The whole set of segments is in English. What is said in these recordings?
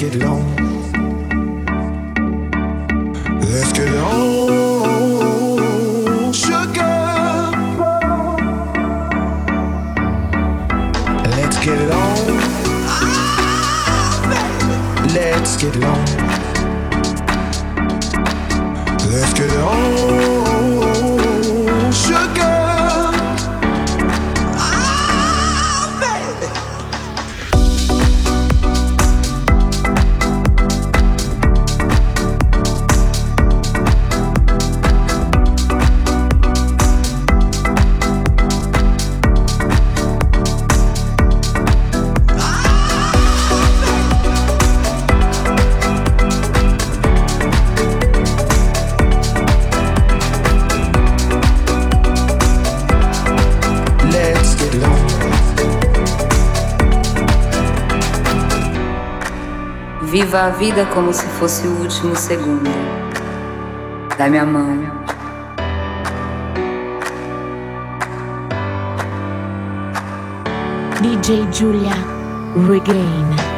Get it Viva a vida como se fosse o último segundo. Dá-me a mão. DJ Julia Regain.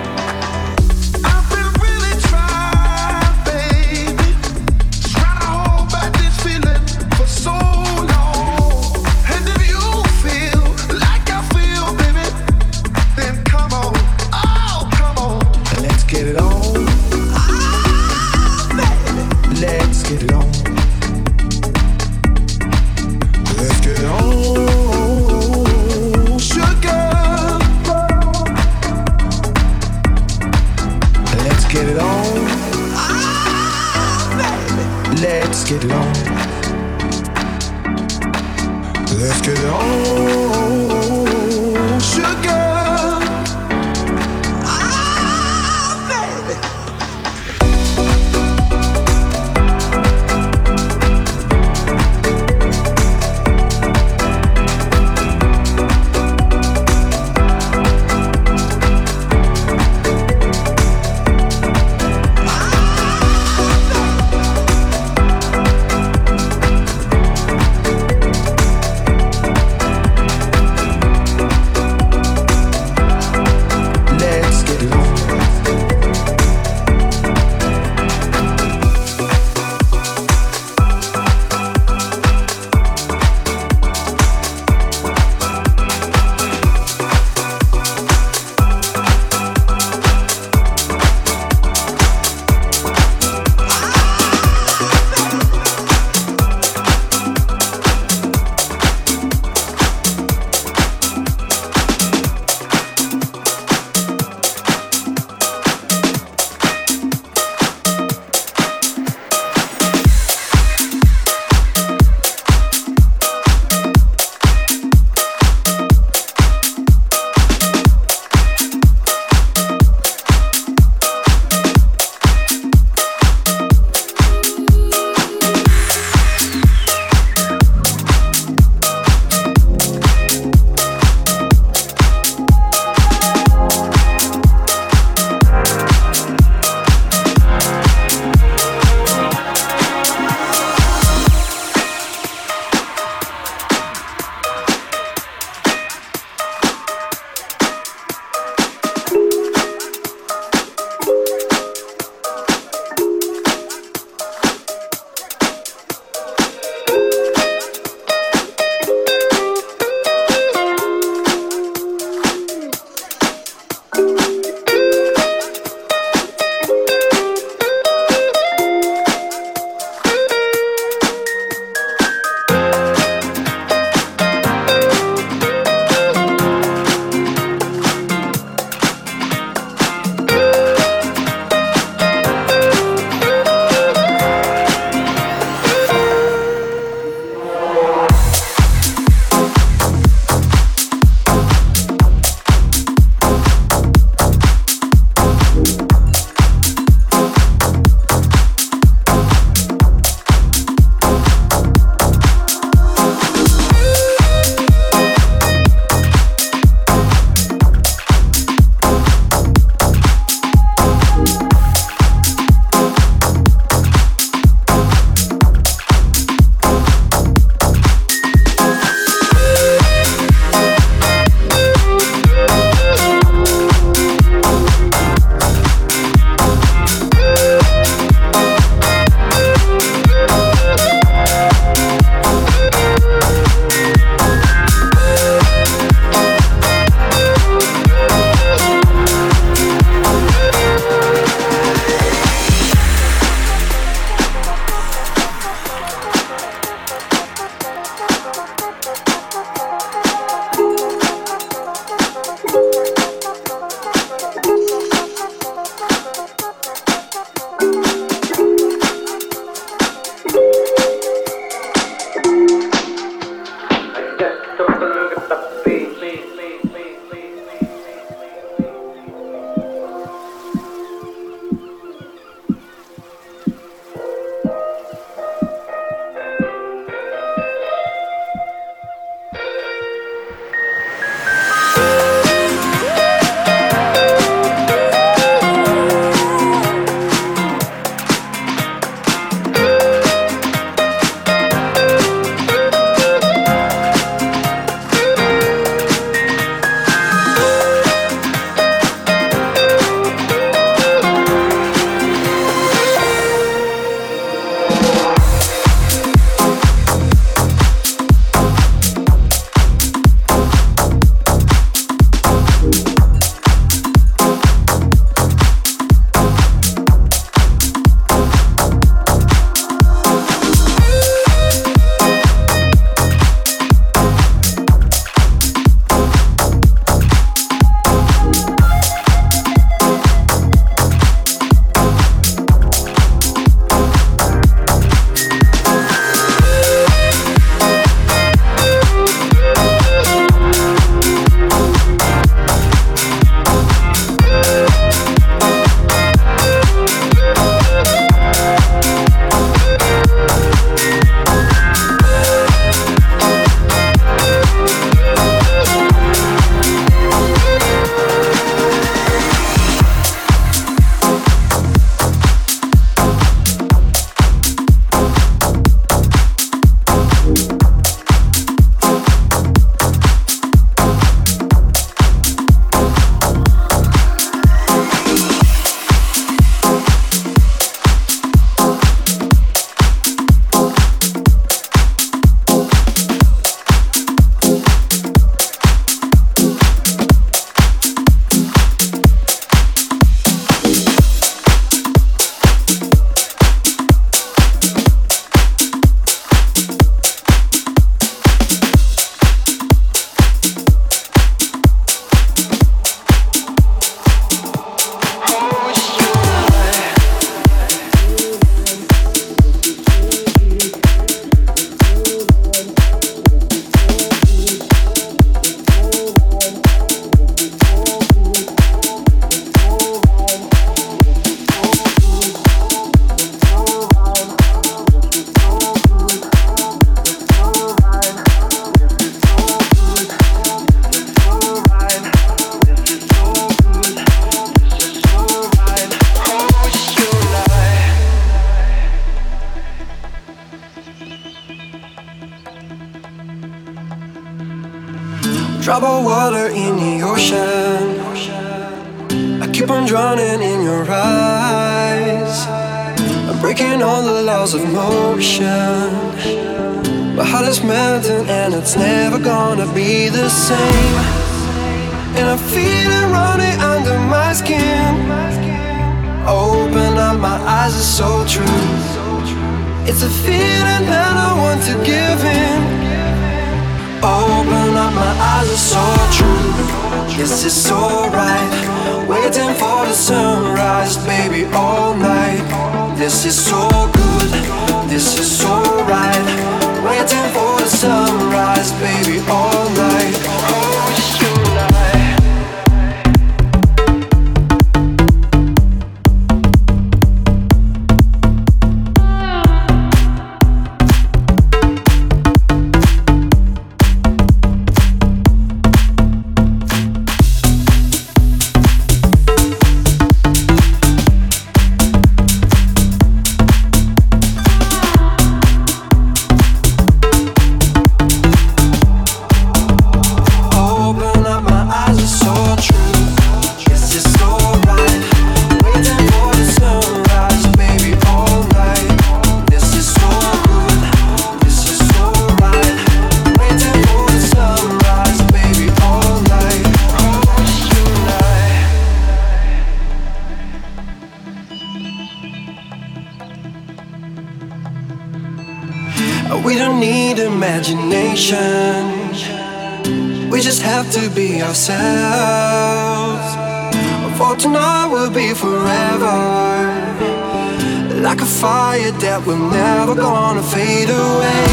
fire that we're never gonna fade away.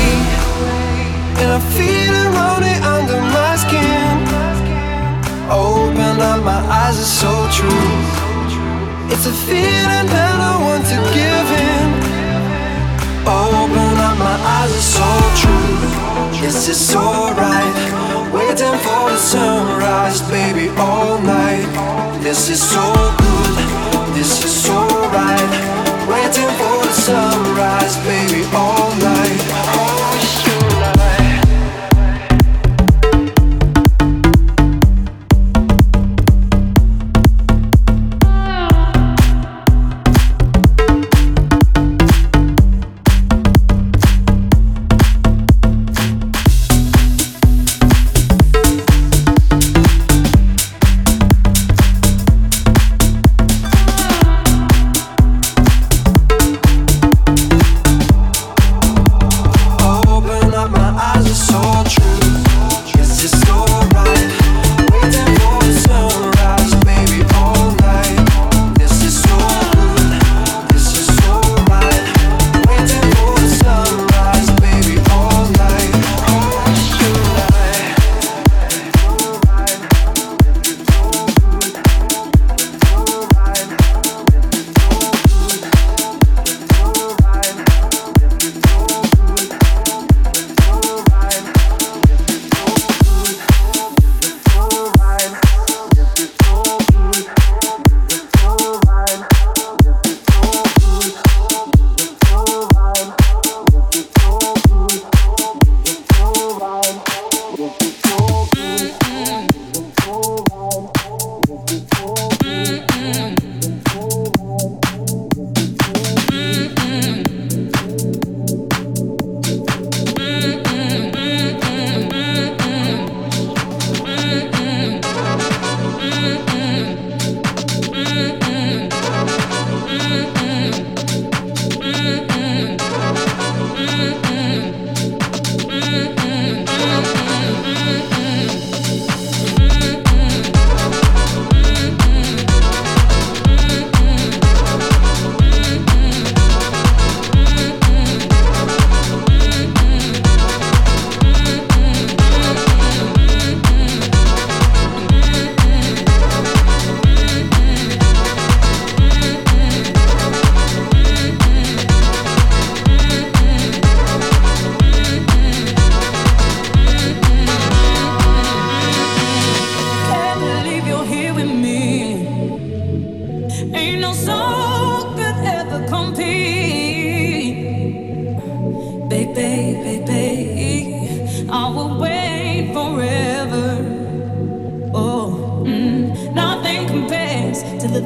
And I feel it running under my skin. Open up my eyes, it's so true. It's a feeling that I want to give in. Open up my eyes, it's so true. Yes, it's right. Waiting for the sunrise, baby, all night. This is so good. This is so right waiting for the sunrise, baby, all night.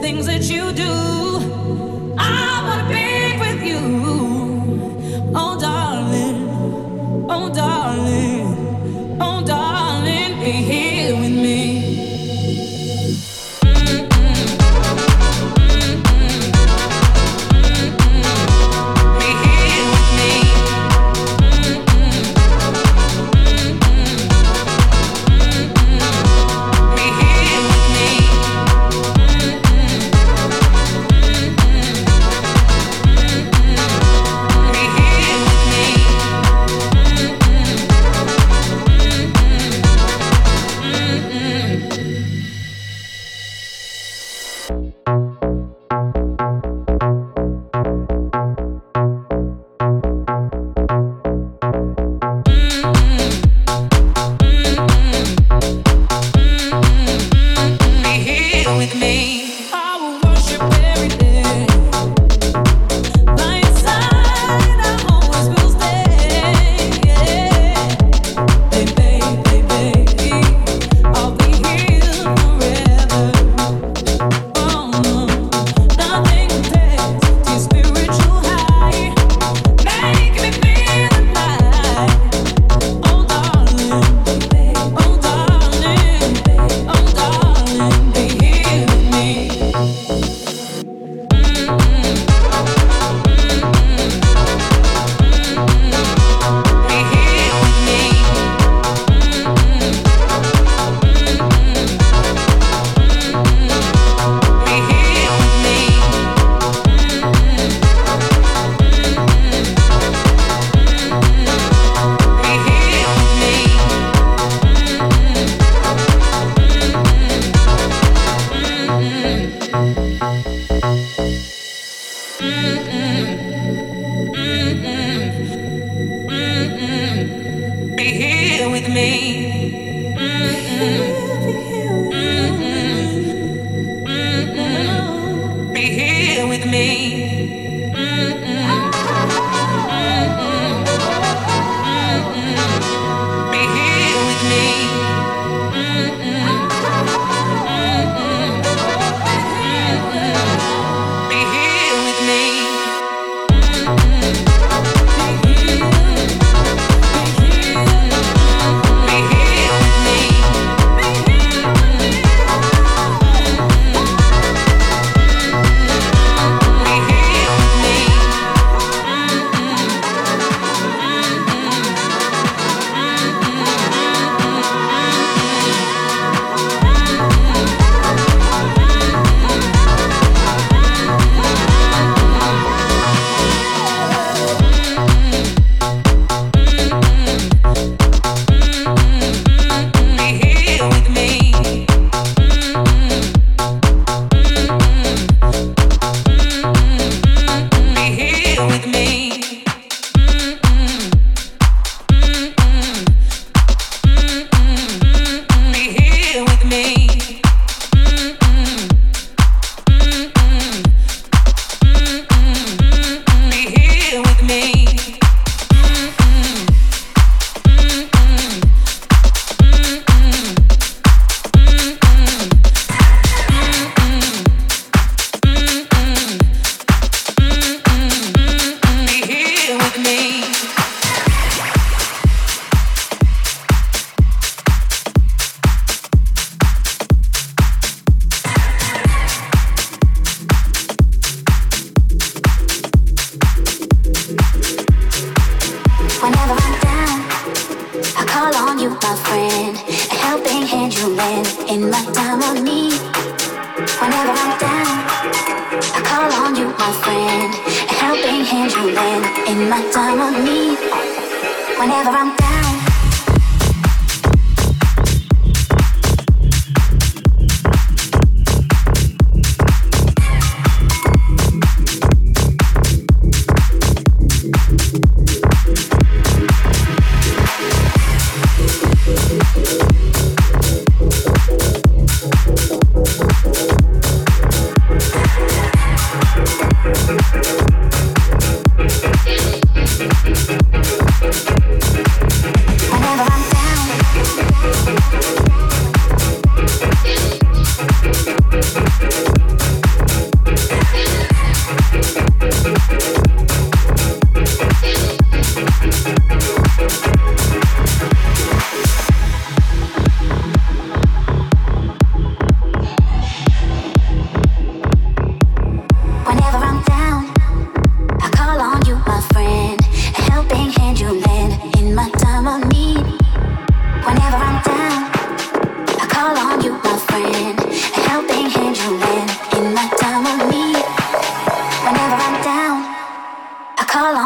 things that you do.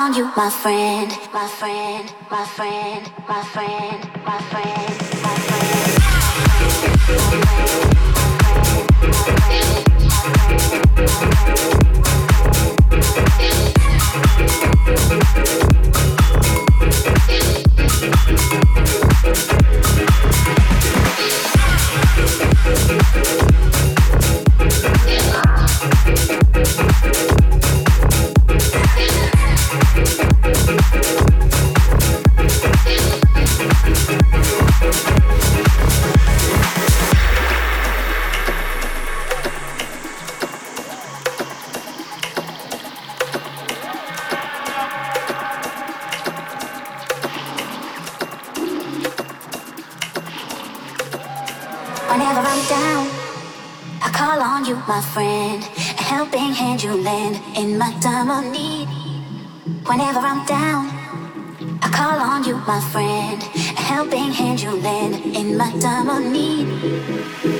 found you, my friend, my friend, my friend, my friend, my friend, my friend. My friend. my friend, a helping hand you lend in my time of need.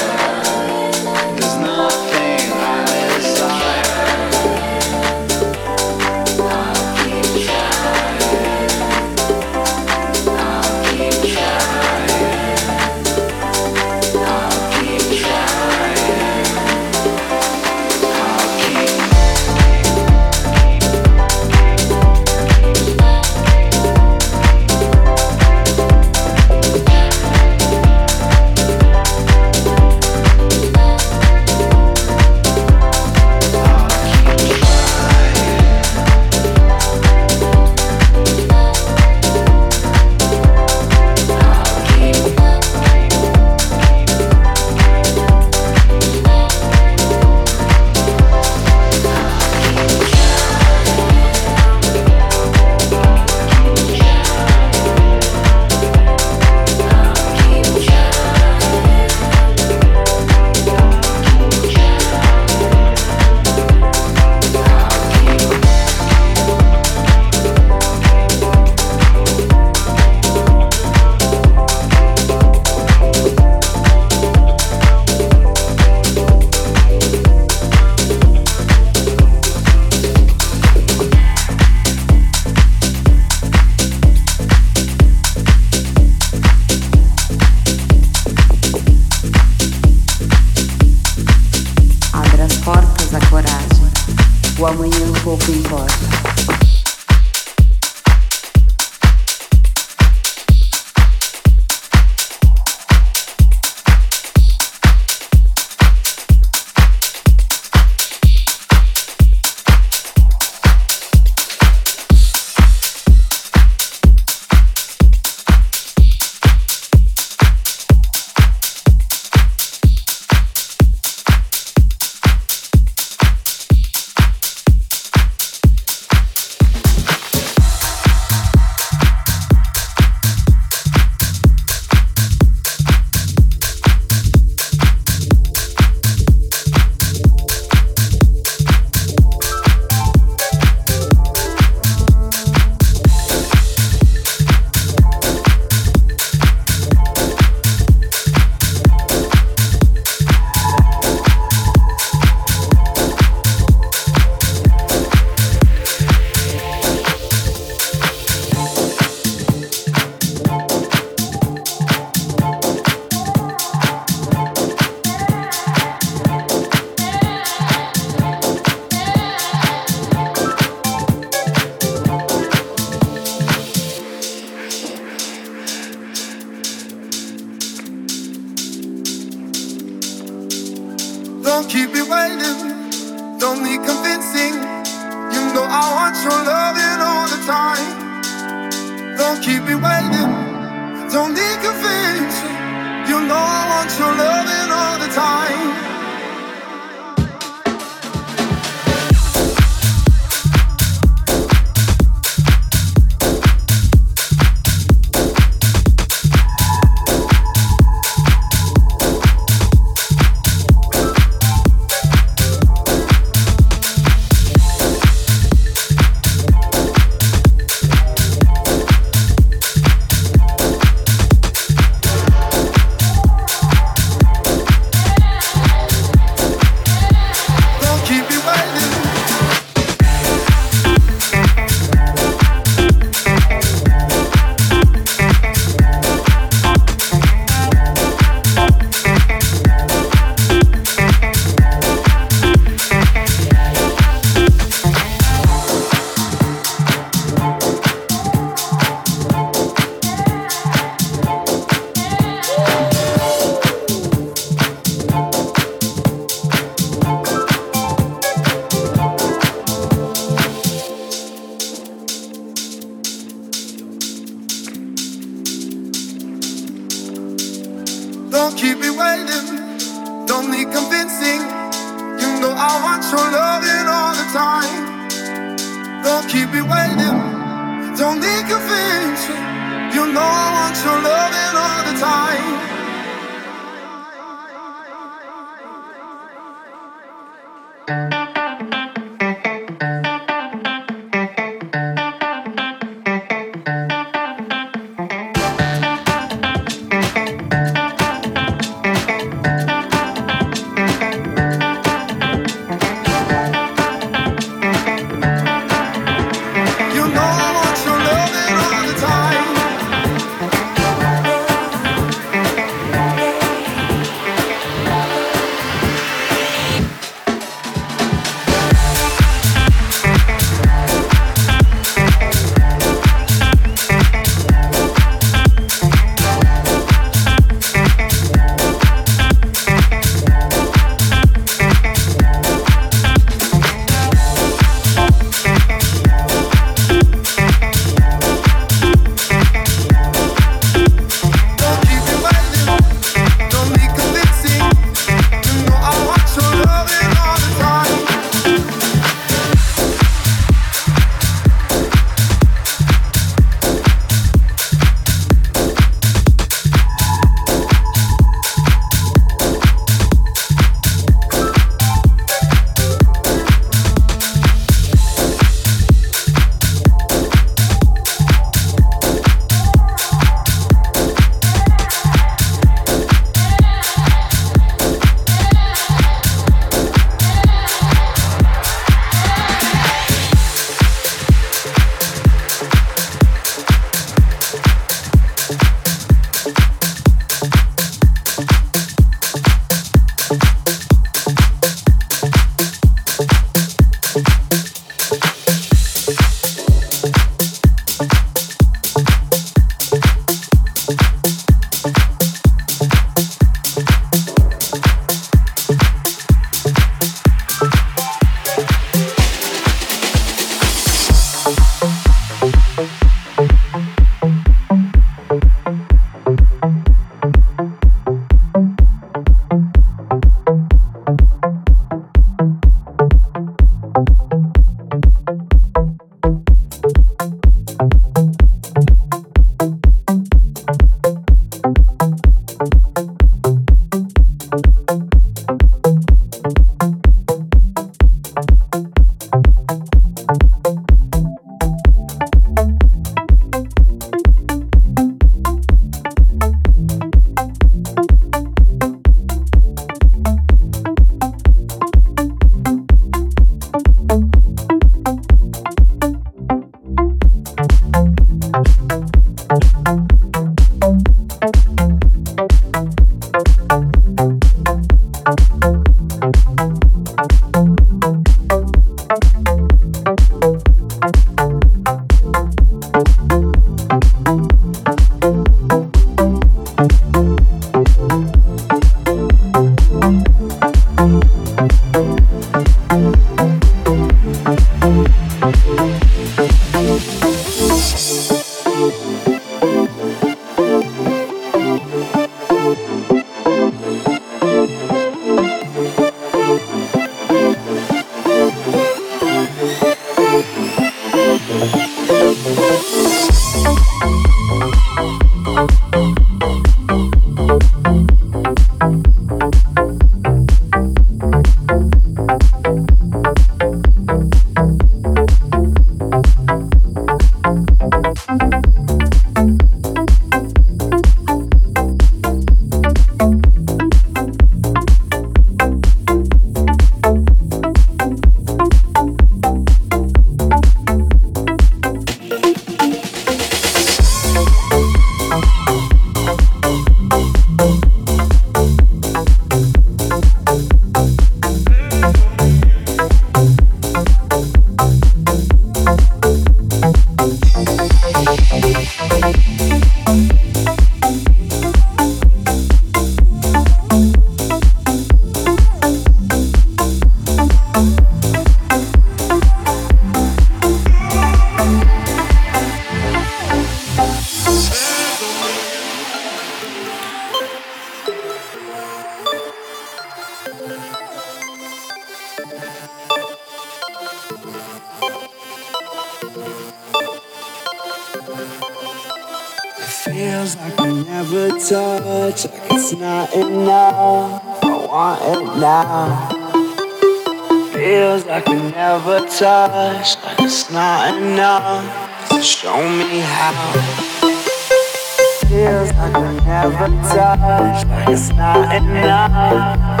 I never touch, it's not enough.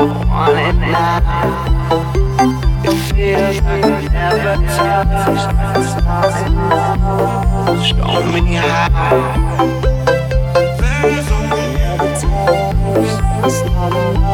It feels never touch, it's not enough. Show me how. There's touch, it's not enough.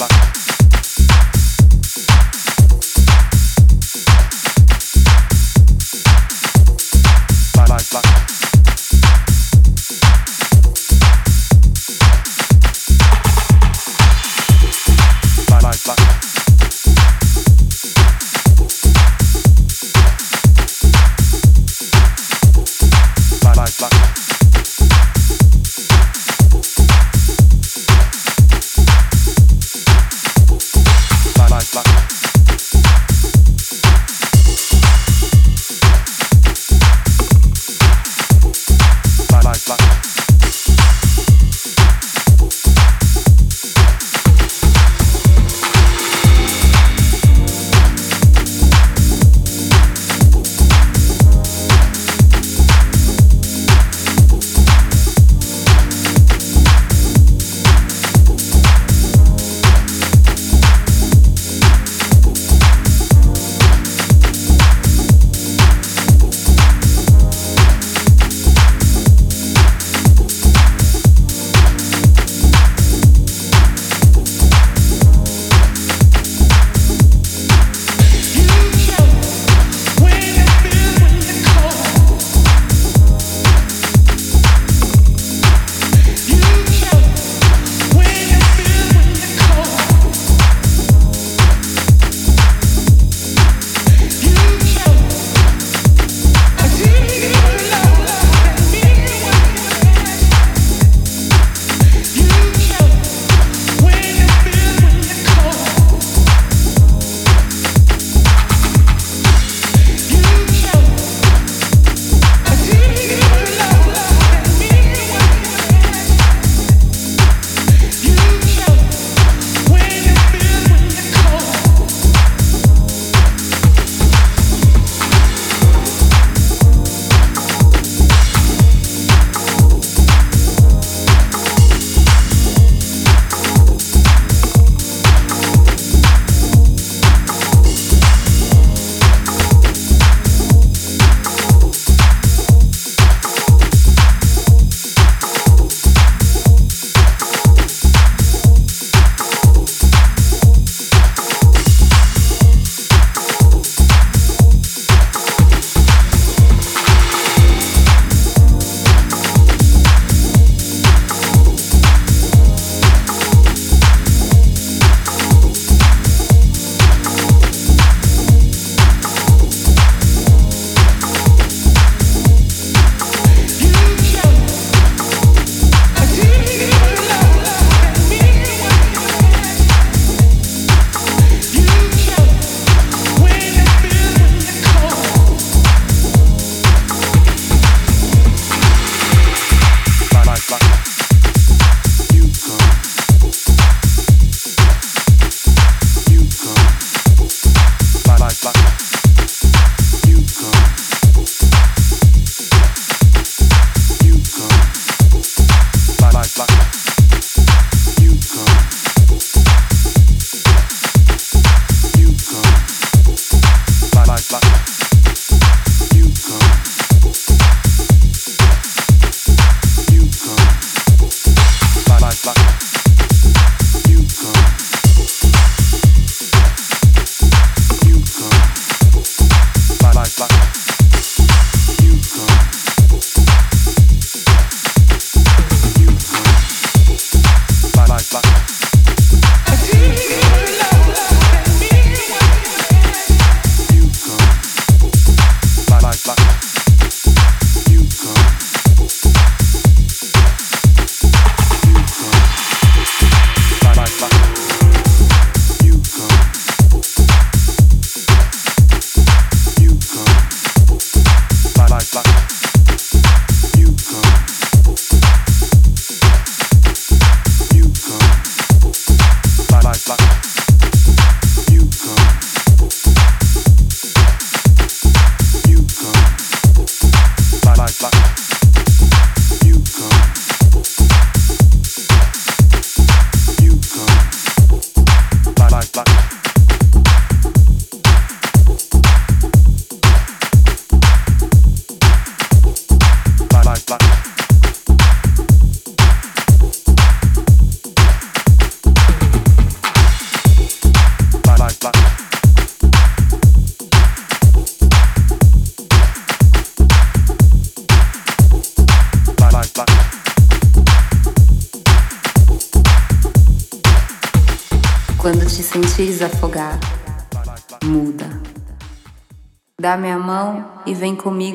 like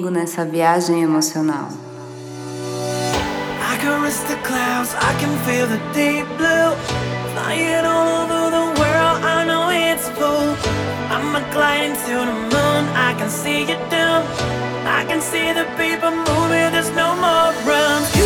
comigo nessa viagem emocional. I can reach the clouds, I can feel the deep blue. Flying all over the world, I know it's full. I'm a gliding to the moon, I can see you down. I can see the people moving, there's no more runs.